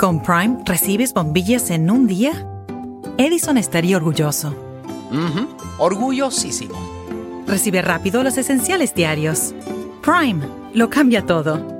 Con Prime recibes bombillas en un día. Edison estaría orgulloso. Orgullosísimo. Recibe rápido los esenciales diarios. Prime lo cambia todo.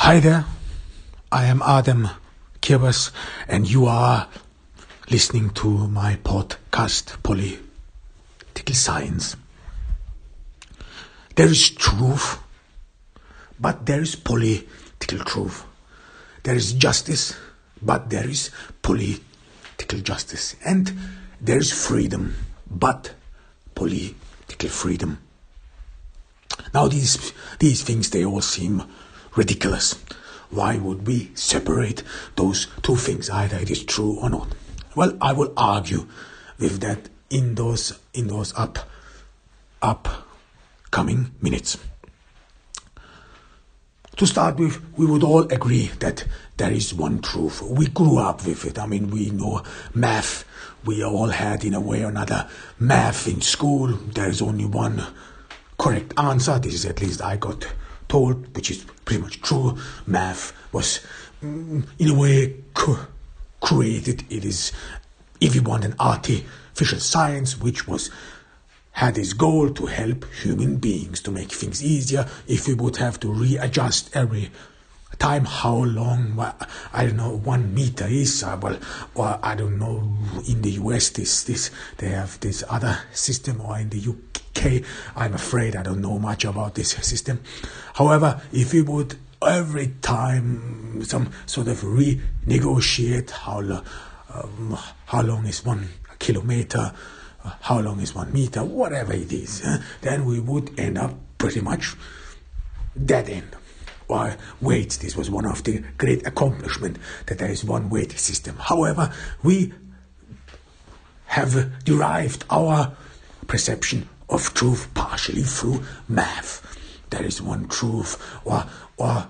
Hi there, I am Adam Kirbas, and you are listening to my podcast, Political Science. There is truth, but there is political truth. There is justice, but there is political justice. And there is freedom, but political freedom. Now these these things they all seem ridiculous. Why would we separate those two things? Either it is true or not. Well, I will argue with that in those in those up upcoming minutes. To start with, we would all agree that there is one truth. We grew up with it. I mean, we know math. We all had, in a way or another, math in school. There is only one correct answer. This is at least I got told, which is pretty much true. Math was, mm, in a way, created. It is, if you want, an artificial science, which was had its goal to help human beings to make things easier. If we would have to readjust every time how long I don't know one meter is uh, well or I don't know in the US this this they have this other system or in the UK I'm afraid I don't know much about this system however if we would every time some sort of renegotiate how um, how long is one kilometer uh, how long is one meter whatever it is then we would end up pretty much dead end Why weights. This was one of the great accomplishment that there is one weight system. However, we have derived our perception of truth partially through math. There is one truth, or or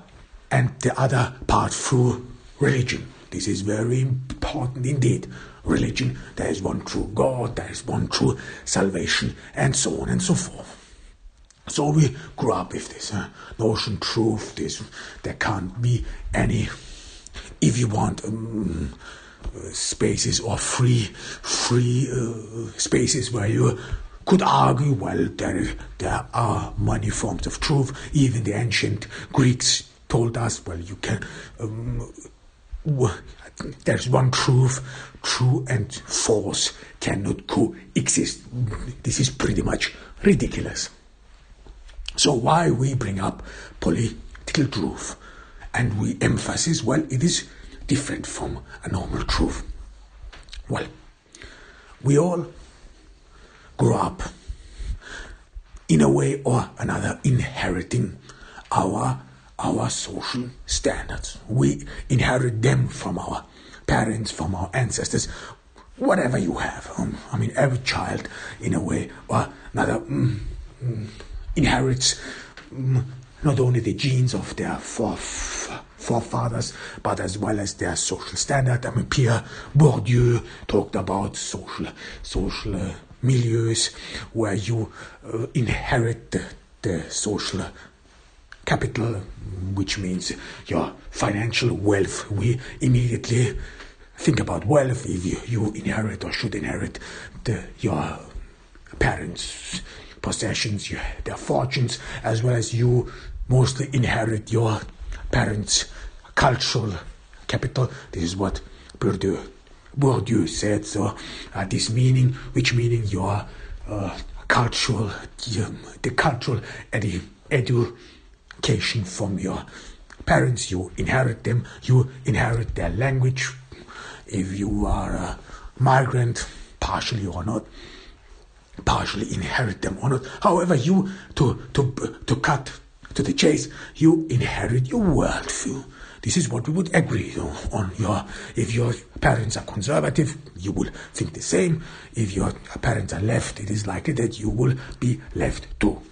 and the other part through religion. This is very important indeed. Religion, there is one true God, there is one true salvation, and so on and so forth. So we grew up with this uh, notion, truth. This there can't be any, if you want, um, spaces or free, free uh, spaces where you could argue. Well, there there are many forms of truth. Even the ancient Greeks told us, well, you can. Um, there's one truth, true and false cannot coexist. This is pretty much ridiculous. So why we bring up political truth and we emphasize, well, it is different from a normal truth. Well, we all grow up in a way or another inheriting our our social standards. We inherit them from our parents, from our ancestors, whatever you have. Um, I mean, every child, in a way or another, mm, mm, inherits mm, not only the genes of their foref- forefathers, but as well as their social standard. I mean, Pierre Bourdieu talked about social social uh, milieus where you uh, inherit the, the social capital, which means your financial wealth. We immediately think about wealth if you, you inherit or should inherit the, your parents' possessions, your, their fortunes, as well as you mostly inherit your parents' cultural capital. This is what Bourdieu, Bourdieu said. So, uh, this meaning, which meaning your uh, cultural, um, the cultural edu- education from your parents, you inherit them, you inherit their language. If you are a migrant, partially or not, partially inherit them or not. However, you to to to cut to the chase, you inherit your worldview. This is what we would agree on. Your, if your parents are conservative, you will think the same. If your parents are left, it is likely that you will be left too.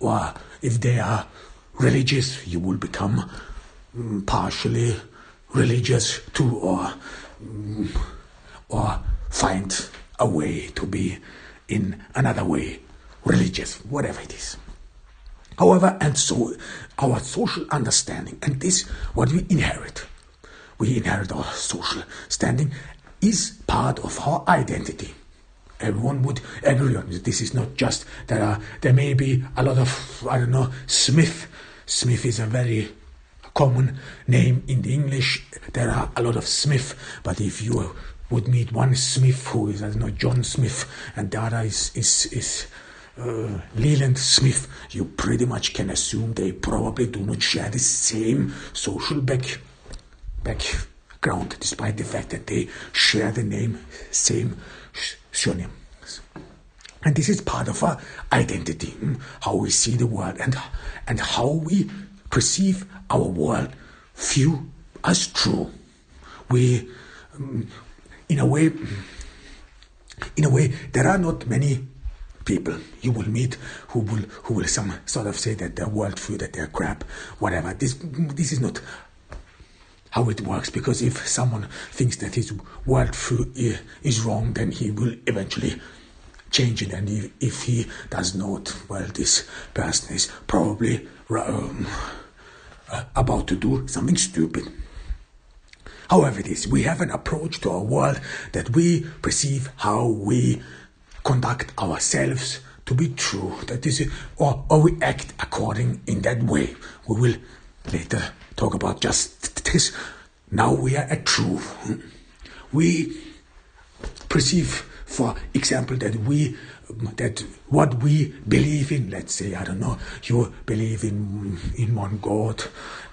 Or if they are religious, you will become mm, partially religious too, or mm, or find a way to be in another way religious, whatever it is. However, and so our social understanding, and this what we inherit, we inherit our social standing, is part of our identity. Everyone would agree on this. This is not just there are uh, there may be a lot of I don't know Smith. Smith is a very common name in the English. There are a lot of Smith, but if you would meet one Smith who is I don't know John Smith and the other is is is uh, Leland Smith, you pretty much can assume they probably do not share the same social back, background, despite the fact that they share the name, same surname. And this is part of our identity, hmm, how we see the world and, and how we perceive our world, view as true. We, um, in a way, in a way, there are not many people you will meet who will who will some sort of say that they're worldview, that they're crap, whatever. This this is not how it works because if someone thinks that his worldview is wrong, then he will eventually change it. And if, if he does not, well, this person is probably um, about to do something stupid. However, it is, we have an approach to our world that we perceive how we conduct ourselves to be true. That is, or, or we act according in that way. We will later talk about just this. Now we are at truth. We perceive, for example, that we that what we believe in, let's say, I don't know, you believe in in one God,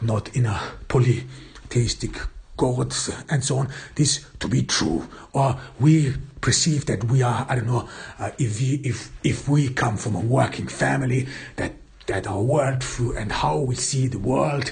not in a polytheistic gods and so on, this to be true. Or we perceive that we are, I don't know, uh, if, we, if, if we come from a working family, that, that our worldview and how we see the world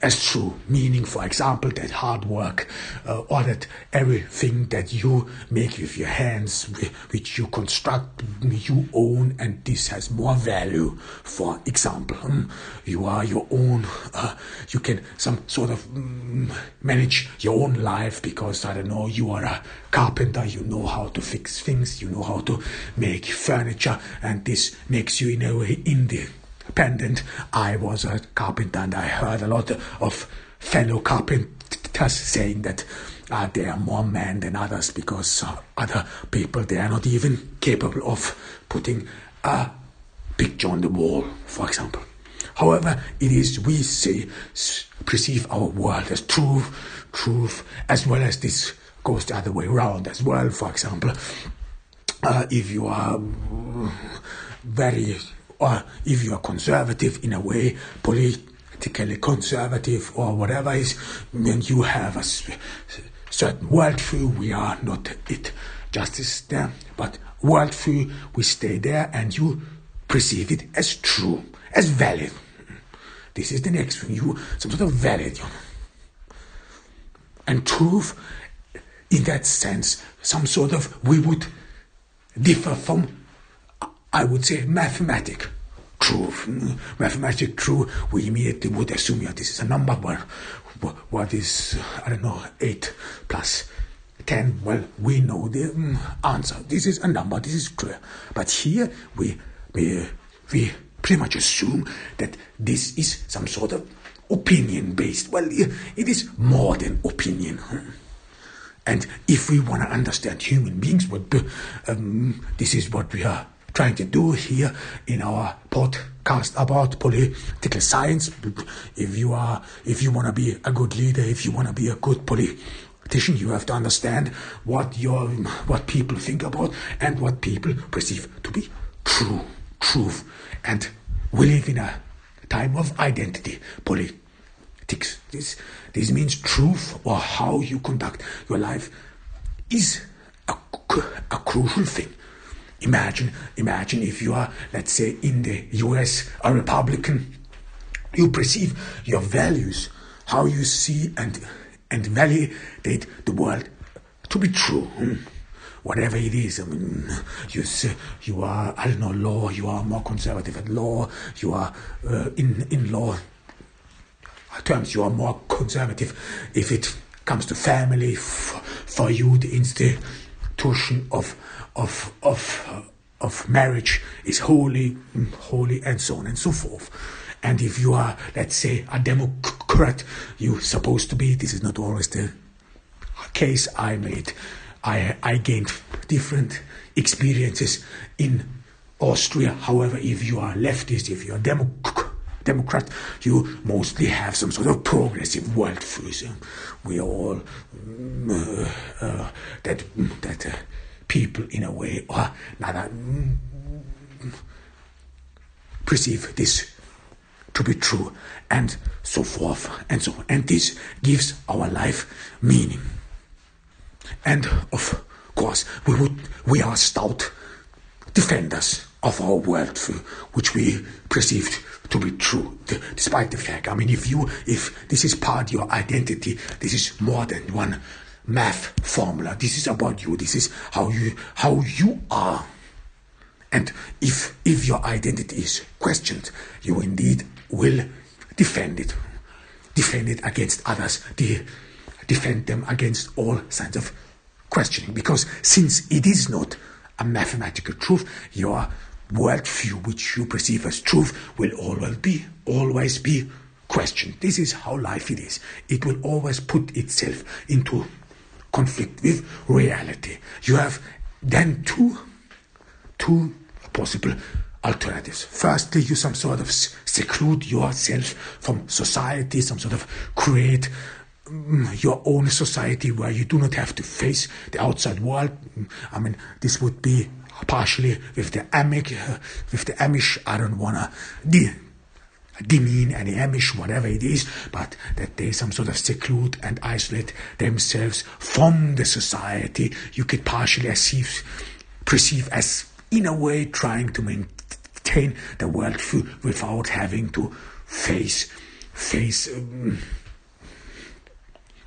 as true, meaning, for example, that hard work uh, or that everything that you make with your hands, which you construct, you own, and this has more value. For example, um, you are your own, uh, you can some sort of um, manage your own life because, I don't know, you are a carpenter, you know how to fix things, you know how to make furniture, and this makes you in a way indie pendant. I was a carpenter and I heard a lot of fellow carpenters saying that uh, they are more men than others because uh, other people they are not even capable of putting a picture on the wall, for example. However, it is we say perceive our world as truth, truth, as well as this goes the other way around as well. For example, uh, if you are very or if you are conservative in a way, politically conservative or whatever is, then you have a certain worldview. We are not it. Justice there, but worldview, we stay there and you perceive it as true, as valid. This is the next thing. You some sort of valid, you know. And truth, in that sense, some sort of we would differ from I would say mathematic truth. Mathematic truth, we immediately would assume yeah, this is a number. Well, what is, I don't know, 8 plus 10? Well, we know the mm, answer. This is a number, this is clear. But here we, we, we pretty much assume that this is some sort of opinion based. Well, it is more than opinion. And if we want to understand human beings, what um, this is what we are trying to do here in our podcast about political science. If you are, if you want to be a good leader, if you want to be a good politician, you have to understand what your, what people think about and what people perceive to be true, truth. And we live in a time of identity politics. This, this means truth or how you conduct your life is a, a crucial thing. Imagine, imagine if you are, let's say, in the US, a Republican, You perceive your values, how you see and and validate the world to be true. hmm? Whatever it is, I mean, you say you are, I don't know, law, you are more conservative at law, you are uh, in, in law terms, you are more conservative if it comes to family. F- for you, the institution of of of of marriage is holy, holy, and so on and so forth. And if you are, let's say, a Democrat, you're supposed to be. This is not always the case. I made, I I gained different experiences in Austria. However, if you are leftist, if you are Democrat. Democrat, you mostly have some sort of progressive worldview. We are all uh, uh, that that uh, people, in a way, or mm, perceive this to be true, and so forth, and so on. And this gives our life meaning. And of course, we would we are stout defenders of our worldview, which we perceived to be true, despite the fact. I mean, if you, if this is part of your identity, this is more than one math formula. This is about you. This is how you, how you are. And if, if your identity is questioned, you indeed will defend it. Defend it against others. De- defend them against all kinds of questioning. Because since it is not a mathematical truth, your worldview, which you perceive as truth, will always be, always be questioned. This is how life it is. It will always put itself into conflict with reality. You have then two, two possible alternatives. Firstly, you some sort of seclude yourself from society, some sort of create mm, your own society where you do not have to face the outside world. Mm, I mean, this would be partially with the Amish, uh, with the Amish. I don't wanna demean any Amish, whatever it is, but that they some sort of seclude and isolate themselves from the society. You could partially perceive, perceive as, in a way, trying to maintain the worldview without having to face face um,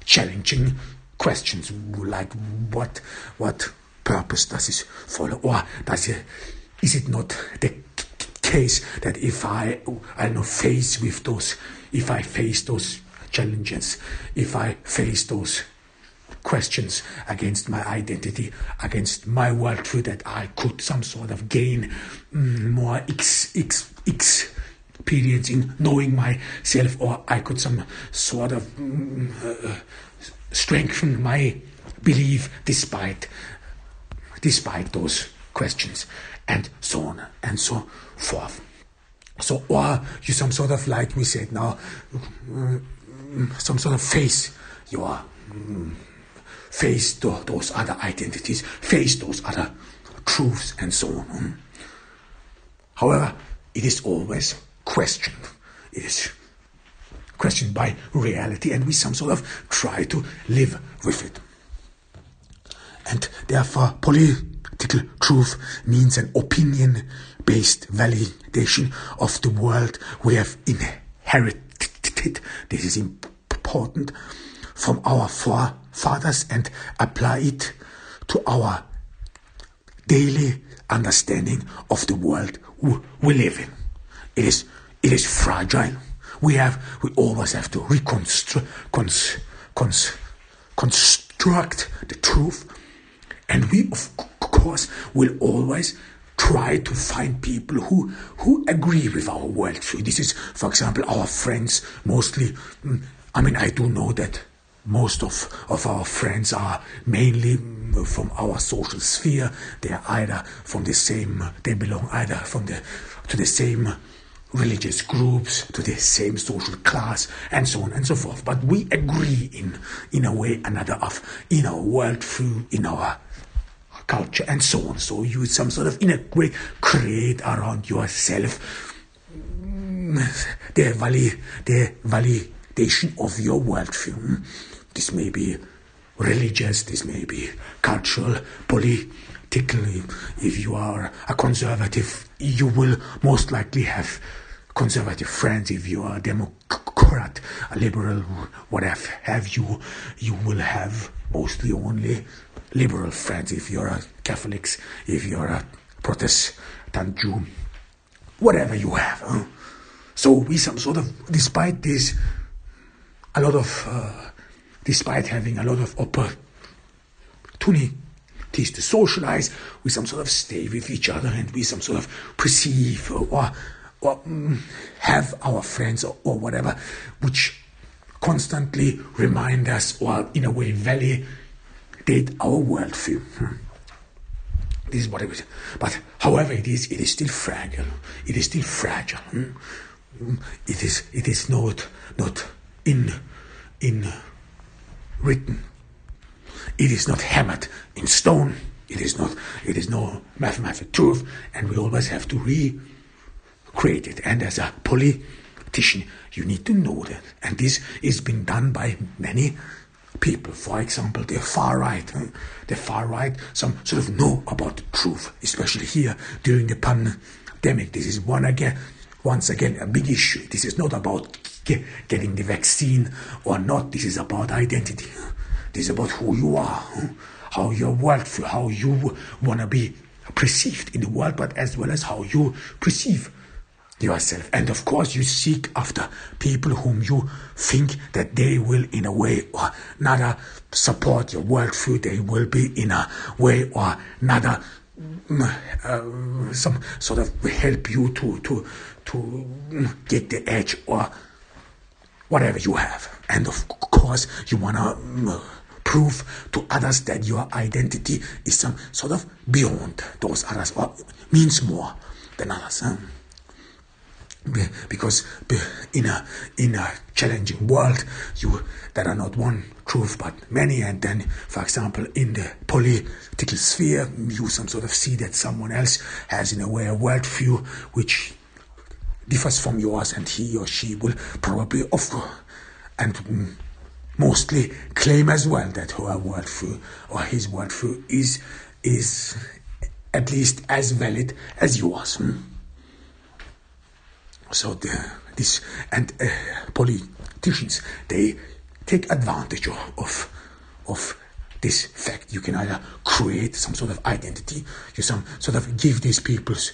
challenging questions like what what purpose does this follow or does it is it not the case that if I I know face with those if I face those challenges if I face those questions against my identity, against my worldview, that I could some sort of gain mm, more ex, ex, experience in knowing myself, or I could some sort of mm, uh, strengthen my belief despite despite those questions, and so on and so forth. So, or you some sort of like we said now, mm, some sort of face your mm, face tho- those other identities, face those other truths, and so on. mm. However, it is always questioned. It is questioned by reality, and we some sort of try to live with it. And therefore, political truth means an opinion based validation of the world we have inherited. This is important from our forefathers and apply it to our daily understanding of the world we live in. It is, it is fragile. We have, we always have to reconstruct, cons, cons, construct the truth, and we of course will always try to find people who who agree with our worldview. This is, for example, our friends mostly. mm, I mean, I do know that most of, of our friends are mainly mm, from our social sphere. They are either from the same, they belong either from the to the same religious groups, to the same social class, and so on and so forth. But we agree in in a way another of in our worldview, in our culture, and so on. So you some sort of inner create around yourself mm, the valley, the validation of your worldview. This may be religious, this may be cultural, political. If you are a conservative, you will most likely have conservative friends, if you are a Democrat, a liberal, whatever have you, you will have mostly only liberal friends. If you're a Catholics, if you're a Protestant Jew, whatever you have. Huh? So we some sort of, despite this, a lot of, uh, despite having a lot of opportunities to socialize, we some sort of stay with each other and we some sort of perceive or, or um, have our friends or, or whatever, which constantly remind us or in a way validate our worldview. Hmm. This is what it is. But however it is, it is still fragile. It is still fragile. Hmm? It is it is not not in in written. It is not hammered in stone. It is not it is no mathematical truth, and we always have to recreate it. And as a politician, you need to know that. And this is being done by many people. For example, the far right. Hmm, the far right, some sort of know about the truth, especially here during the pandemic. This is one again once again a big issue. This is not about getting the vaccine or not. This is about identity. This is about who you are, hmm, how your world, how you want to be perceived in the world, but as well as how you perceive yourself. And of course, you seek after people whom you think that they will, in a way or another, support your worldview. They will be in a way or another uh, some sort of help you to to to get the edge or whatever you have. And of course, you want to mm, prove to others that your identity is some sort of beyond those others or means more than others. Huh? Because in a in a challenging world, you there are not one truth but many, and then, for example, in the political sphere, you some sort of see that someone else has in a way a worldview which differs from yours, and he or she will probably offer and mostly claim as well that her worldview or his worldview is is at least as valid as yours. Hmm? So the, this and uh, politicians they take advantage of, of of this fact. You can either create some sort of identity, you some sort of give these people's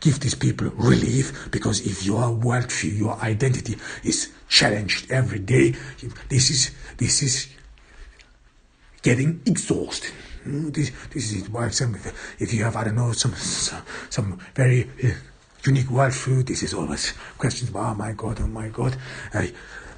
give these people relief because if your worldview, your identity is challenged every day, this is this is getting exhausted. Hmm, this, this is why some, if you have I don't know some some, some very uh, unique worldview, this is always questions. about, Oh my God, oh my God, uh,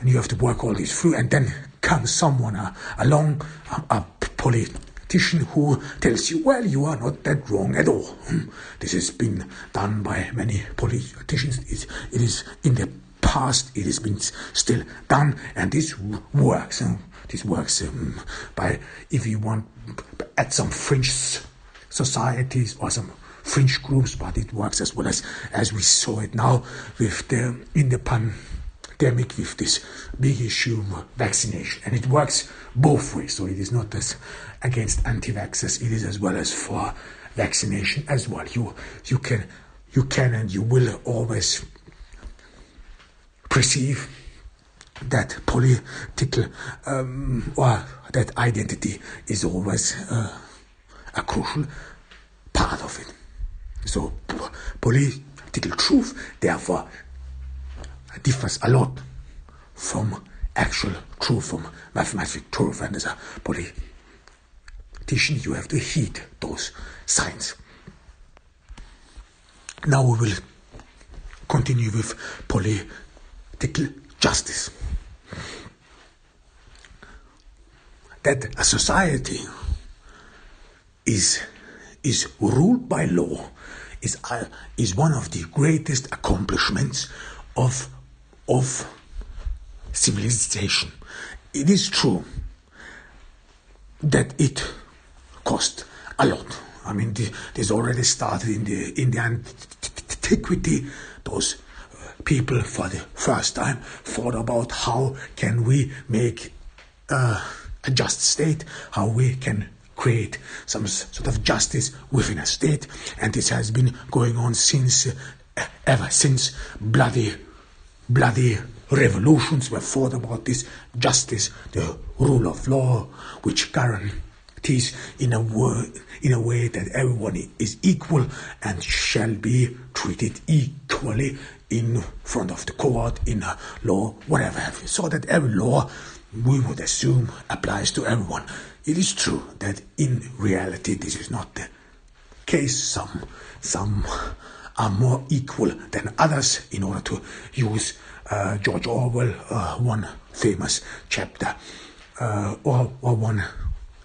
and you have to work all this through, and then comes someone uh, along, a, a politician who tells you, well, you are not that wrong at all. Hmm. This has been done by many politicians. It, it is in the past, it has been still done, and this works. Um, this works um, by, if you want, at some fringe societies or some fringe groups, but it works as well as as we saw it now with the in the pandemic with this big issue of vaccination. And it works both ways. So it is not as against anti-vaxxers, it is as well as for vaccination as well. You you can you can and you will always perceive that political um, or that identity is always uh, a crucial part of it. So political truth, therefore, differs a lot from actual truth, from mathematical truth. And as a politician, you have to heed those signs. Now we will continue with political justice. That a society is, is ruled by law is, uh, is one of the greatest accomplishments of of civilization. It is true that it cost a lot. I mean, this already started in the in the antiquity. Those uh, people, for the first time, thought about how can we make uh, a just state, how we can create some sort of justice within a state, and this has been going on since uh, ever since bloody, bloody revolutions were fought about this justice, the rule of law, which guarantees in a way, in a way that everyone is equal and shall be treated equally in front of the court, in a law, whatever have you. So that every law we would assume applies to everyone. It is true that in reality this is not the case. Some, some are more equal than others in order to use uh, George Orwell, uh, one famous chapter, uh, or, or one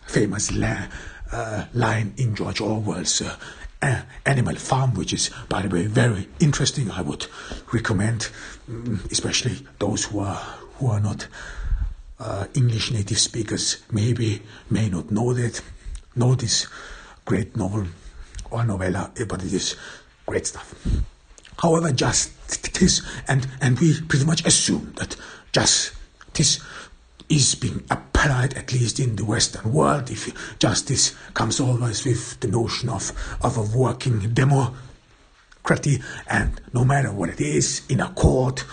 famous la- uh, line in George Orwell's uh, Animal Farm, which is, by the way, very interesting. I would recommend, mm, especially those who are who are not uh, English native speakers, maybe may not know that, know this great novel or novella, but it is great stuff. However, justice, and, and we pretty much assume that justice is being applied, at least in the Western world, if justice comes always with the notion of, of a working democracy, and no matter what it is, in a court,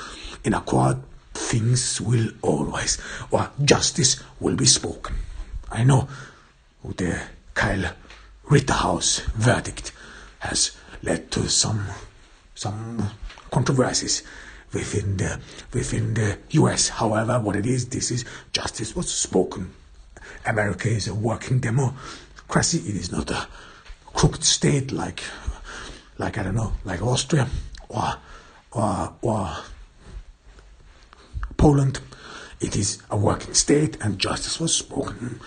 in a court, things will always, or justice will be spoken. I know the Kyle Rittenhouse verdict has led to some some controversies within the within the U.S. However, what it is, this is justice was spoken. America is a working democracy. It is not a crooked state like like I don't know, like Austria or or or Poland. It is a working state, and justice was spoken.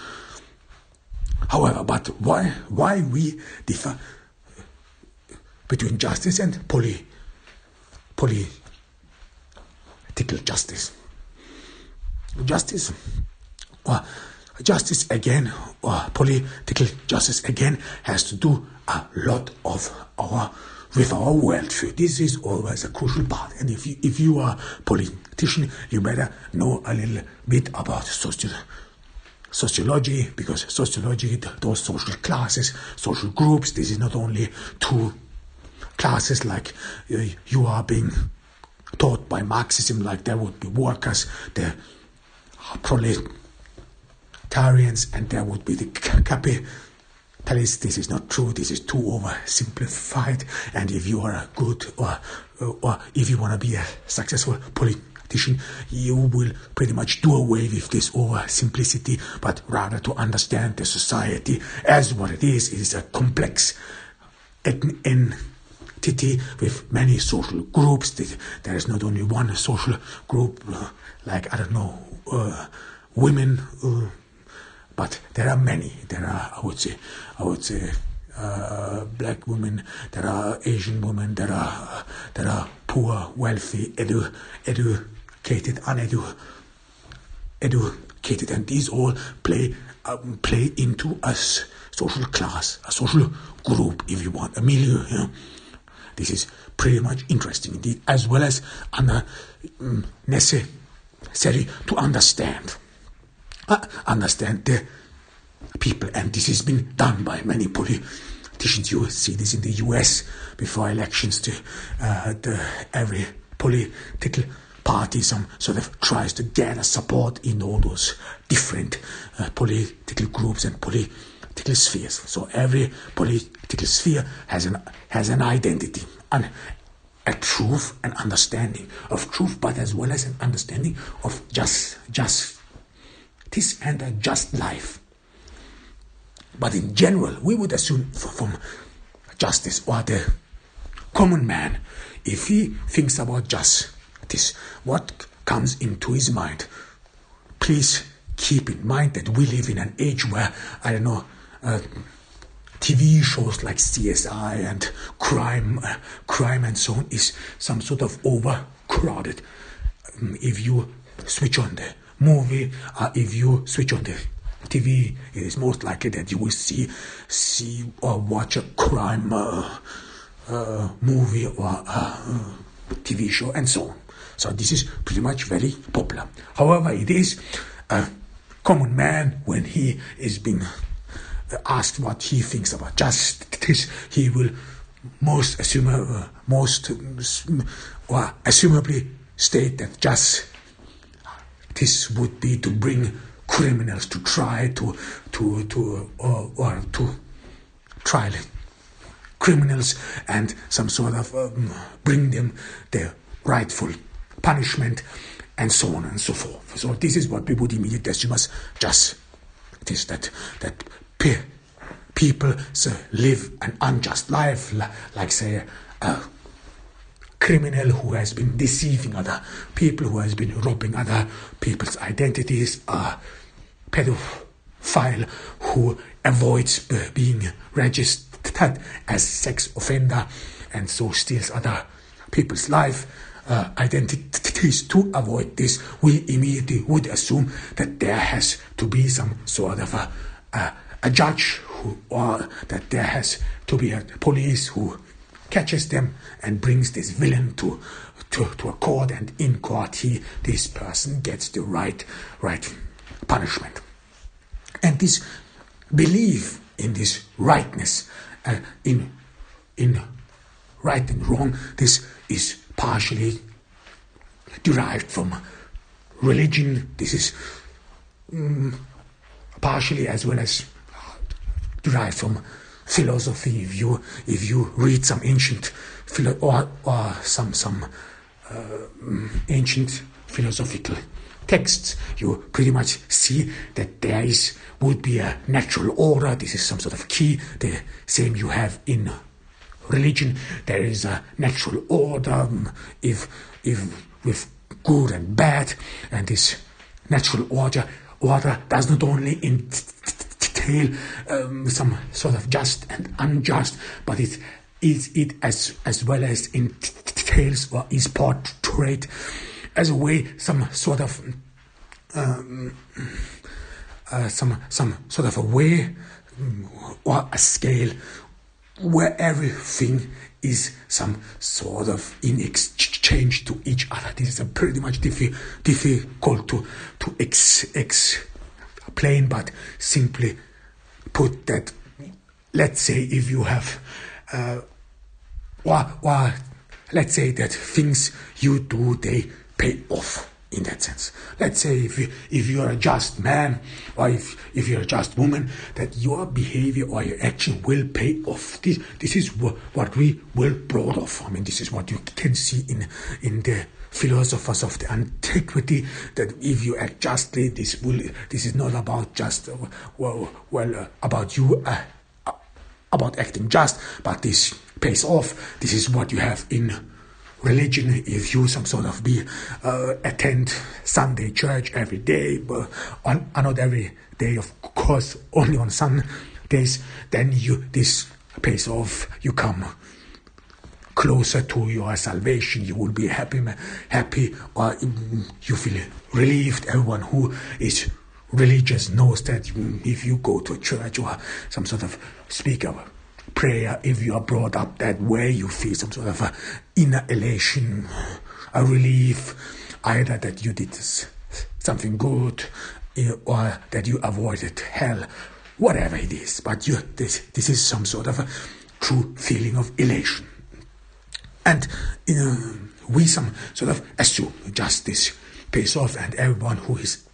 However, but why why we differ between justice and poly, political justice. Justice, or justice again, or political justice again, has to do a lot of our with our worldview. This is always a crucial part. And if you, if you are a you better know a little bit about social sociology, because sociology, those social classes, social groups, this is not only two classes like uh, you are being taught by Marxism, like there would be workers, the proletarians, and there would be the capitalists. This is not true. This is too oversimplified. And if you are a good or or if you want to be a successful politician, you will pretty much do away with this oversimplicity, but rather to understand the society as what it is. It is a complex entity with many social groups. There is not only one social group, uh, like, I don't know, uh, women, uh, but there are many. There are, I would say, I would say, uh, black women, there are Asian women, there are, there are poor, wealthy, edu, edu, educated, uneducated, educated, and these all play um, play into a social class, a social group, if you want, a milieu. You know? This is pretty much interesting indeed, as well as under, um, necessary to understand. Uh, understand the people, and this has been done by many politicians. You see this in the US before elections. To uh, the, every political party some sort of tries to gather support in all those different uh, political groups and political spheres. So every political sphere has an has an identity and a truth and understanding of truth, but as well as an understanding of just just this and a just life. But in general, we would assume from justice or the common man, if he thinks about justice, what comes into his mind? Please keep in mind that we live in an age where, I don't know, uh, TV shows like CSI and crime, uh, crime and so on is some sort of overcrowded. Um, if you switch on the movie, uh, if you switch on the TV, it is most likely that you will see, see or watch a crime uh, uh movie or uh, TV show and so on. So this is pretty much very popular. However, it is a common man when he is being asked what he thinks about justice, he will most assume, uh, most or assumably state that just this would be to bring criminals to try to to to or, or to trial criminals and some sort of um, bring them their rightful punishment and so on and so forth. So this is what we would as just it is that that pe- people live an unjust life, like say a criminal who has been deceiving other people, who has been robbing other people's identities, a pedophile who avoids uh, being registered as sex offender and so steals other people's life uh, identities to avoid this, we immediately would assume that there has to be some sort of a, a, a judge who, or that there has to be a police who catches them and brings this villain to, to, to a court, and in court, he, this person gets the right, right punishment. And this belief in this rightness, uh, in, in right and wrong, this is partially derived from religion. This is um, partially as well as derived from philosophy. If you if you read some ancient philo- or or some some uh, ancient philosophical texts, you pretty much see that there is would be a natural order. This is some sort of key, the same you have in religion. There is a natural order, if if with good and bad, and this natural order order does not only entail um, some sort of just and unjust, but it is it as as well as entails or is portrayed as a way some sort of um, uh, some some sort of a way or a scale where everything is some sort of in exchange to each other. This is pretty much diffi- difficult to to ex- explain, but simply put that. Let's say if you have, uh, or, or let's say that things you do they pay off in that sense. Let's say if you, if you're a just man or if, if you're a just woman, that your behavior or your action will pay off. This, this is wh- what we will brought off. I mean, this is what you can see in, in the philosophers of the antiquity that if you act justly, this will, this is not about just, uh, well, well, uh, about you, uh, about acting just, but this pays off. This is what you have in religion if you some sort of be uh, attend Sunday church every day, but on not every day, of course, only on Sundays, then you this pays off. You come closer to your salvation. You will be happy, happy, or you feel relieved. Everyone who is religious knows that if you go to church or some sort of speaker prayer, if you are brought up that way, you feel some sort of a inner elation, a relief, either that you did something good eh, or that you avoided hell, whatever it is. But you, this, this is some sort of a true feeling of elation. And you know, we some sort of assume justice pays off, and everyone who is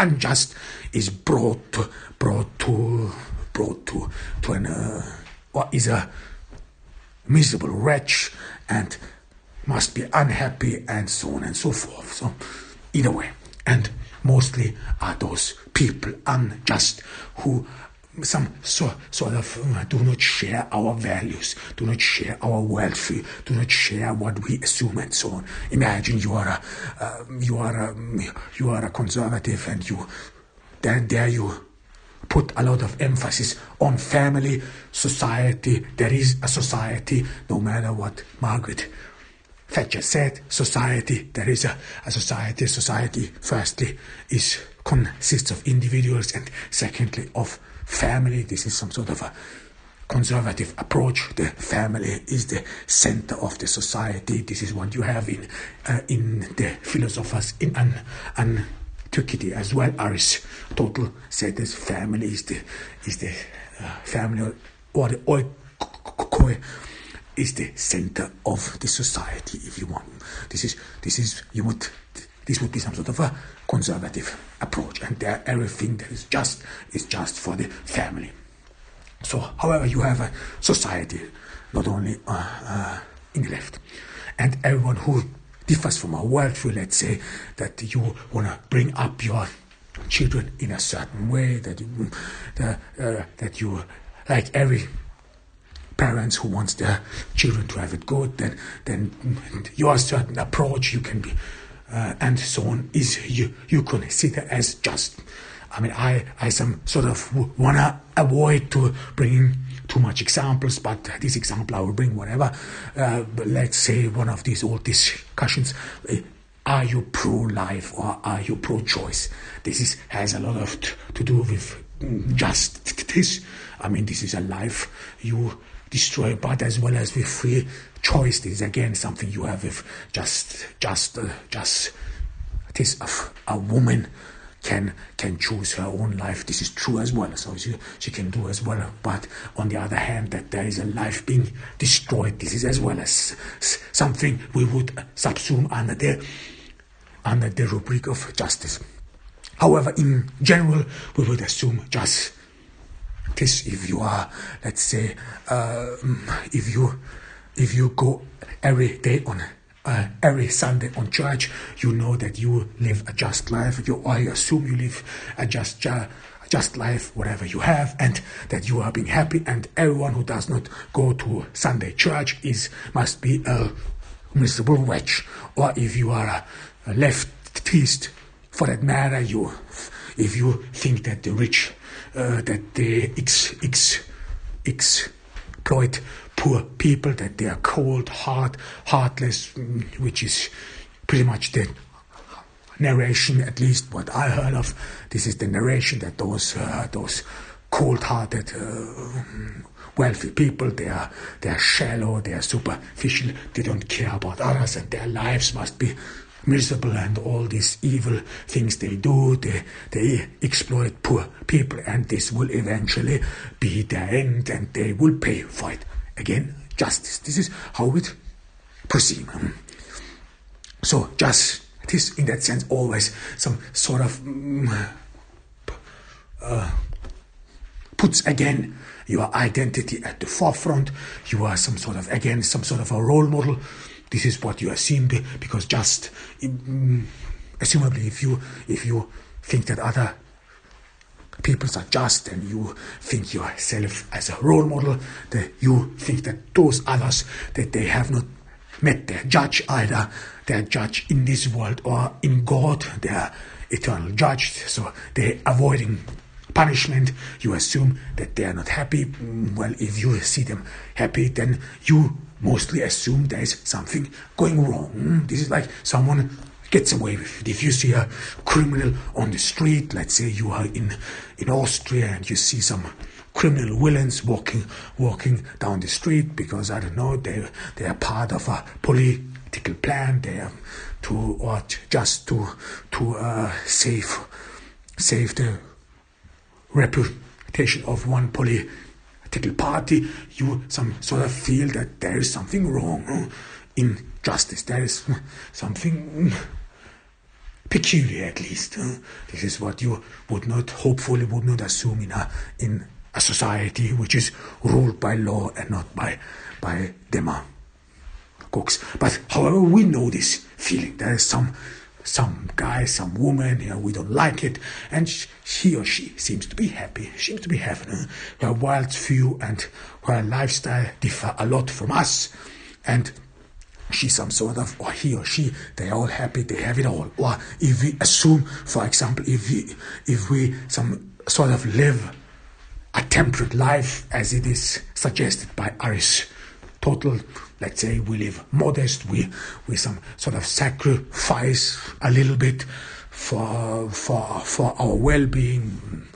unjust is brought to, brought to brought to to an uh, or is a miserable wretch and must be unhappy and so on and so forth. So, either way, and mostly are those people unjust who some so, sort of uh, do not share our values, do not share our worldview, do not share what we assume and so on. Imagine you are a uh, you are a, you are a conservative and you then there you put a lot of emphasis on family, society. There is a society, no matter what Margaret Thatcher said, society, there is a, a society. Society, firstly, is consists of individuals, and secondly, of family. This is some sort of a conservative approach. The family is the center of the society. This is what you have in uh, in the philosophers in an, an Turkey as well. Aristotle said this family is the is the uh, family or the oikoi, is the center of the society, if you want. This is this is you would this would be some sort of a conservative approach, and there everything that is just is just for the family. So, however, you have a society, not only uh, uh, in the left, and everyone who differs from a worldview, let's say, that you want to bring up your children in a certain way, that you, uh, that you, like every parents who wants their children to have it good, then then your certain approach you can be, uh, and so on is you you consider as just. I mean, I I some sort of wanna avoid to bring too much examples, but this example I will bring whatever. Uh, let's say one of these old discussions. Uh, are you pro-life or are you pro-choice? This is, has a lot of t- to do with mm, just this. I mean, this is a life you destroy, but as well as with free choice. This is again something you have with just, just, uh, just. This of a woman can can choose her own life. This is true as well. So she, she can do as well. But on the other hand, that there is a life being destroyed. This is as well as something we would subsume under the under the rubric of justice. However, in general, we would assume just this. If you are, let's say, uh, if you if you go every day on uh, every Sunday on church, you know that you live a just life. You, I assume you live a just, just life, whatever you have, and that you are being happy. And everyone who does not go to Sunday church is must be a miserable wretch. Or if you are a, a leftist, for that matter, you, if you think that the rich, uh, that they ex, ex, exploit poor people, that they are cold, hard, heartless, mm, which is pretty much the narration, at least what I heard of. This is the narration that those uh, those cold-hearted, uh, wealthy people they are they are shallow, they are superficial, they don't care about others, and their lives must be miserable and all these evil things they do they they exploit poor people and this will eventually be their end and they will pay for it Again, justice. This is how it proceeds. So, just it is in that sense always some sort of uh, puts again your identity at the forefront. You are some sort of again some sort of a role model. This is what you assume because just um, assumably if you if you think that other people are just and you think yourself as a role model, that you think that those others, that they have not met their judge either, their judge in this world or in God, their eternal judge, so they're avoiding punishment. You assume that they are not happy. Mm, well, if you see them happy, then you mostly assume there is something going wrong. Mm, this is like someone gets away with it. If you see a criminal on the street, let's say you are in, in Austria and you see some criminal villains walking walking down the street because I don't know they they are part of a political plan. They are to or just to to uh, save save the reputation of one political party. You some sort of feel that there is something wrong in justice. There is something peculiar at least. Uh, this is what you would not, hopefully, would not assume in a in a society which is ruled by law and not by by demagogues. But however, we know this feeling. There is some some guy, some woman, you know, we don't like it, and he or she seems to be happy, seems to be having uh, her wild view and her lifestyle differ a lot from us, and she's some sort of, or he or she, they're all happy, they have it all. Or if we assume, for example, if we, if we some sort of live a temperate life as it is suggested by Aristotle, let's say we live modest, we, we some sort of sacrifice a little bit for, for, for our well-being,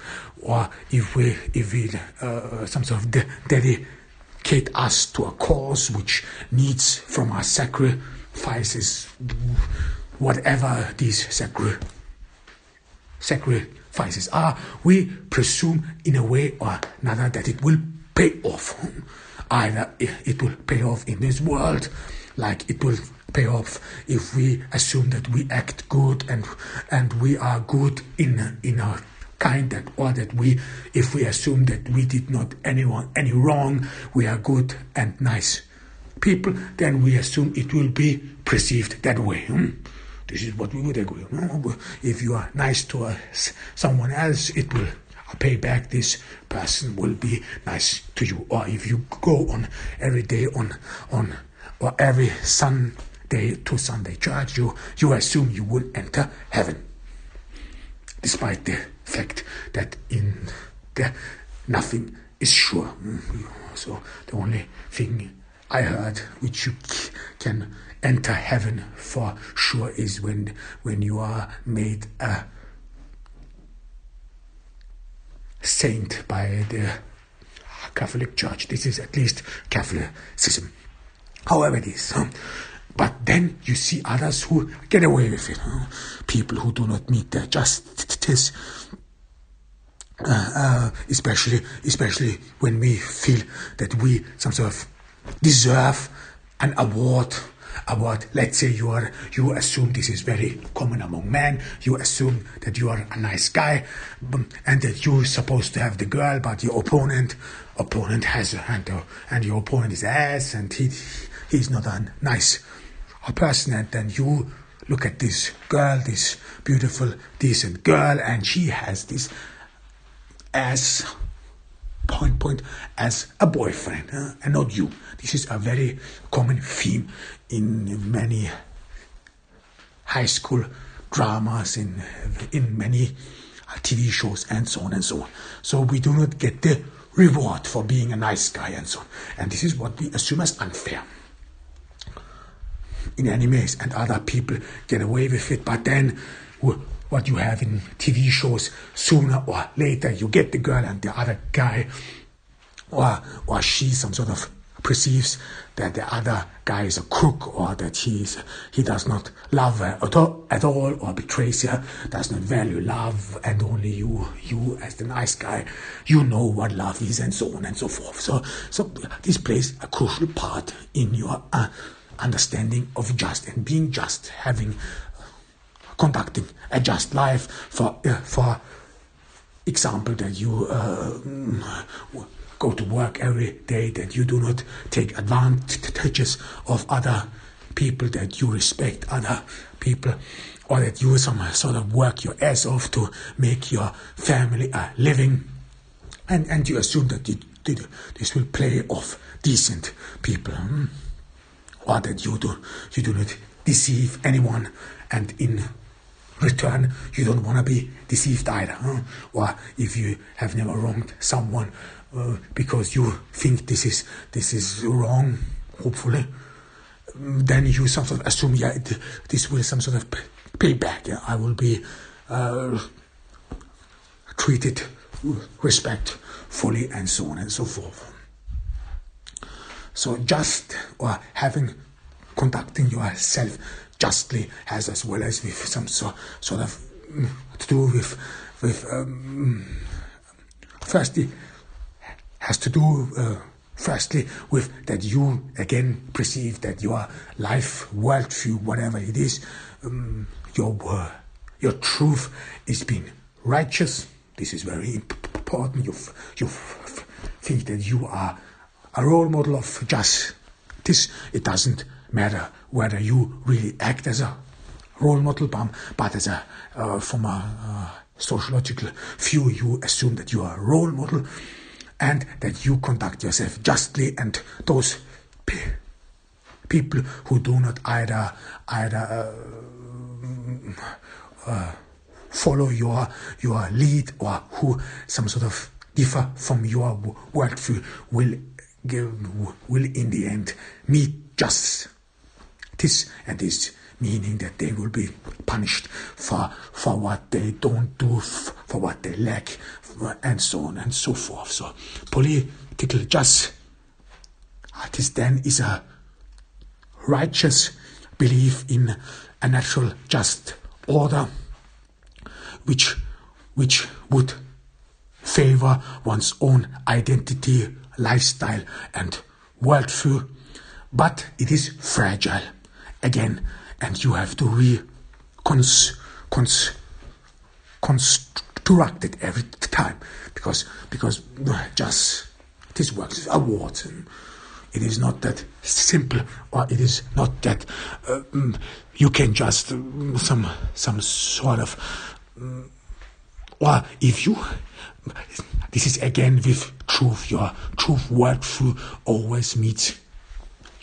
or if we, if we, uh, some sort of de- dedicate us to a cause which needs from our sacrifices, whatever these sacri- sacrifices are, we presume in a way or another that it will pay off. either it will pay off in this world, like it will pay off if we assume that we act good and and we are good in in our kind that or that we if we assume that we did not anyone any wrong we are good and nice people then we assume it will be perceived that way hmm? this is what we would agree if you are nice to us, someone else it will pay back this person will be nice to you or if you go on every day on on or every sunday to sunday church you you assume you will enter heaven despite the fact that in there nothing is sure. So the only thing I heard which you can enter heaven for sure is when when you are made a saint by the Catholic Church. This is at least Catholicism. However it is. But then you see others who get away with it. People who do not meet their justice. Uh, uh, especially, especially when we feel that we some sort of deserve an award award. Let's say you are you assume this is very common among men. You assume that you are a nice guy, um, and that you're supposed to have the girl, but your opponent opponent has her, and, uh, and your opponent is ass, and he he's not a nice a person and then you look at this girl, this beautiful, decent girl, and she has this as point point as a boyfriend uh, and not you. This is a very common theme in many high school dramas, in in many TV shows, and so on and so on. So we do not get the reward for being a nice guy and so on. And this is what we assume as unfair in animes and other people get away with it. But then what you have in TV shows, sooner or later you get the girl and the other guy, or or she some sort of perceives that the other guy is a crook or that he is, he does not love her at all, at all or betrays her, does not value love, and only you, you as the nice guy, you know what love is, and so on and so forth. So, so this plays a crucial part in your uh, understanding of just and being just, having conducting a just life. For uh, for example, that you uh, go to work every day, that you do not take advantages of other people, that you respect other people, or that you some sort of work your ass off to make your family a living, and and you assume that you, this will play off decent people. Hmm? or that you do you do not deceive anyone and in return you don't want to be deceived either huh? or if you have never wronged someone uh, because you think this is this is wrong hopefully then you sort of assume yeah it, this will some sort of payback yeah? i will be uh, treated respectfully and so on and so forth so just or having conducting yourself justly has as well as with some so, sort of mm, to do with with um, firstly has to do uh, firstly with that you again perceive that your life worldview whatever it is um, your uh, your truth is being righteous this is very important you you think that you are a role model of justice. It doesn't matter whether you really act as a role model, but as a uh, from a uh, sociological view, you assume that you are a role model and that you conduct yourself justly, and those pe- people who do not either either uh, uh follow your your lead or who some sort of differ from your worldview will will in the end meet justice. This and this meaning that they will be punished for for what they don't do, for what they lack, and so on and so forth. So political justice, uh, this then is a righteous belief in a natural just order, which which would favor one's own identity lifestyle and worldview, but it is fragile again, and you have to re cons, cons, construct it every time because because just this works awards and it is not that simple or it is not that uh, mm, you can just uh, some some sort of um, or if you this is again with truth your truth worldview always meets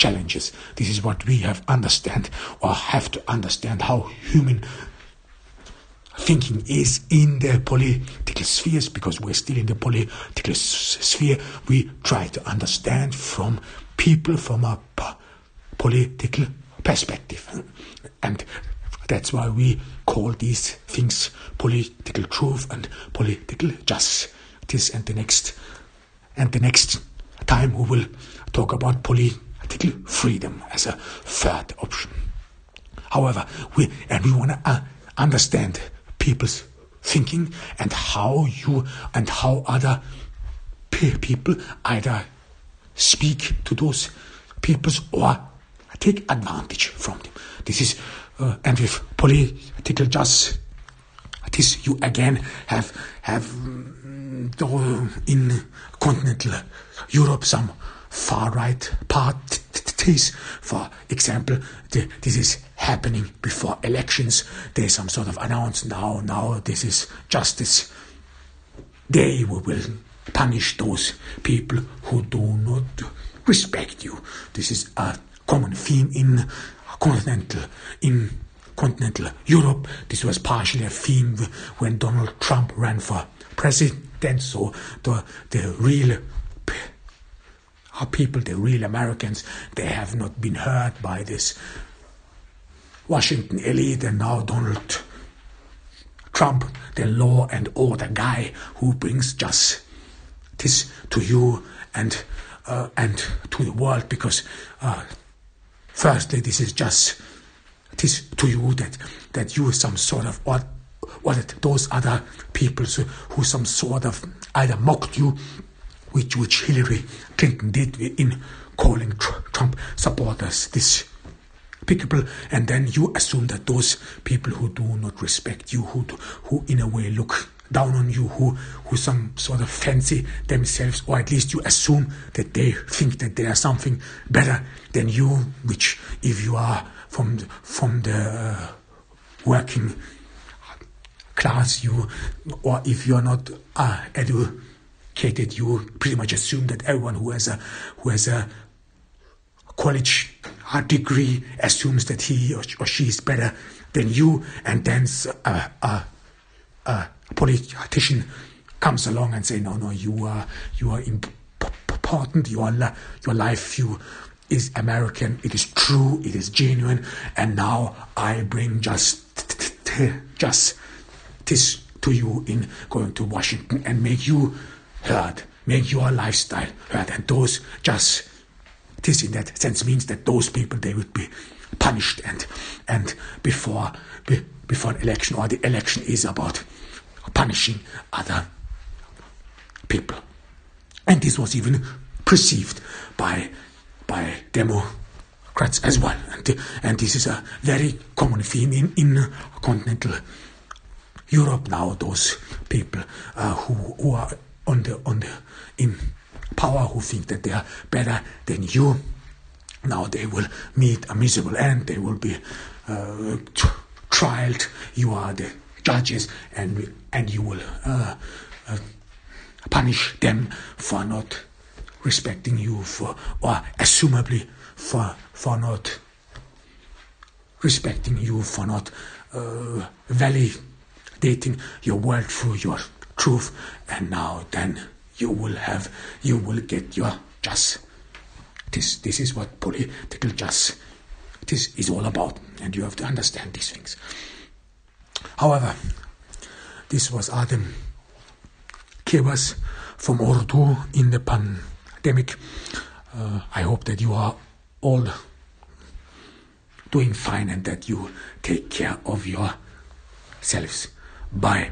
challenges. This is what we have understand or have to understand how human thinking is in the political spheres because we're still in the political sphere. We try to understand from people from a political perspective. And that's why we call these things political truth and political justice. This and the next and the next time we will talk about political freedom as a third option however we and we want to uh, understand people's thinking and how you and how other people either speak to those peoples or take advantage from them. This is, uh, and with political justice, this you again have have mm, in continental Europe some far right parties. For example, the, this is happening before elections. There's some sort of announce now, now this is justice. We will punish those people who do not respect you. This is a common theme in continental in continental Europe. This was partially a theme when Donald Trump ran for president. So the the real people, the real Americans, they have not been hurt by this Washington elite and now Donald Trump, the law and order guy who brings justice to you and uh, and to the world because uh, firstly this is just this to you that that you some sort of what what those other people who some sort of either mocked you which which Hillary Clinton did in calling Trump supporters this people and then you assume that those people who do not respect you who who in a way look down on you who who some sort of fancy themselves or at least you assume that they think that they are something better than you which if you are from the, from the uh, working class you or if you are not uh, educated you pretty much assume that everyone who has a who has a college degree assumes that he or she is better than you and then a, uh, uh, politician comes along and say, no, no, you are you are important. Your your life you is American. It is true. It is genuine. And now I bring just just this to you in going to Washington and make you heard, make your lifestyle heard. And those just this in that sense means that those people they would be punished and and before be, before election or the election is about punishing other people. And this was even perceived by, by Democrats as well. And, and this is a very common theme in, in continental Europe now. Those people uh, who, who are on the, on the, in power who think that they are better than you. Now they will meet a miserable end. They will be uh, trialed. You are the judges and and you will uh, uh, punish them for not respecting you for or assumably for for not respecting you for not uh, validating your word through your truth and now then you will have you will get your just this this is what political justice this is all about and you have to understand these things However, this was Adam Kebas from Urdu in the pandemic. Uh, I hope that you are all doing fine and that you take care of yourselves. Bye.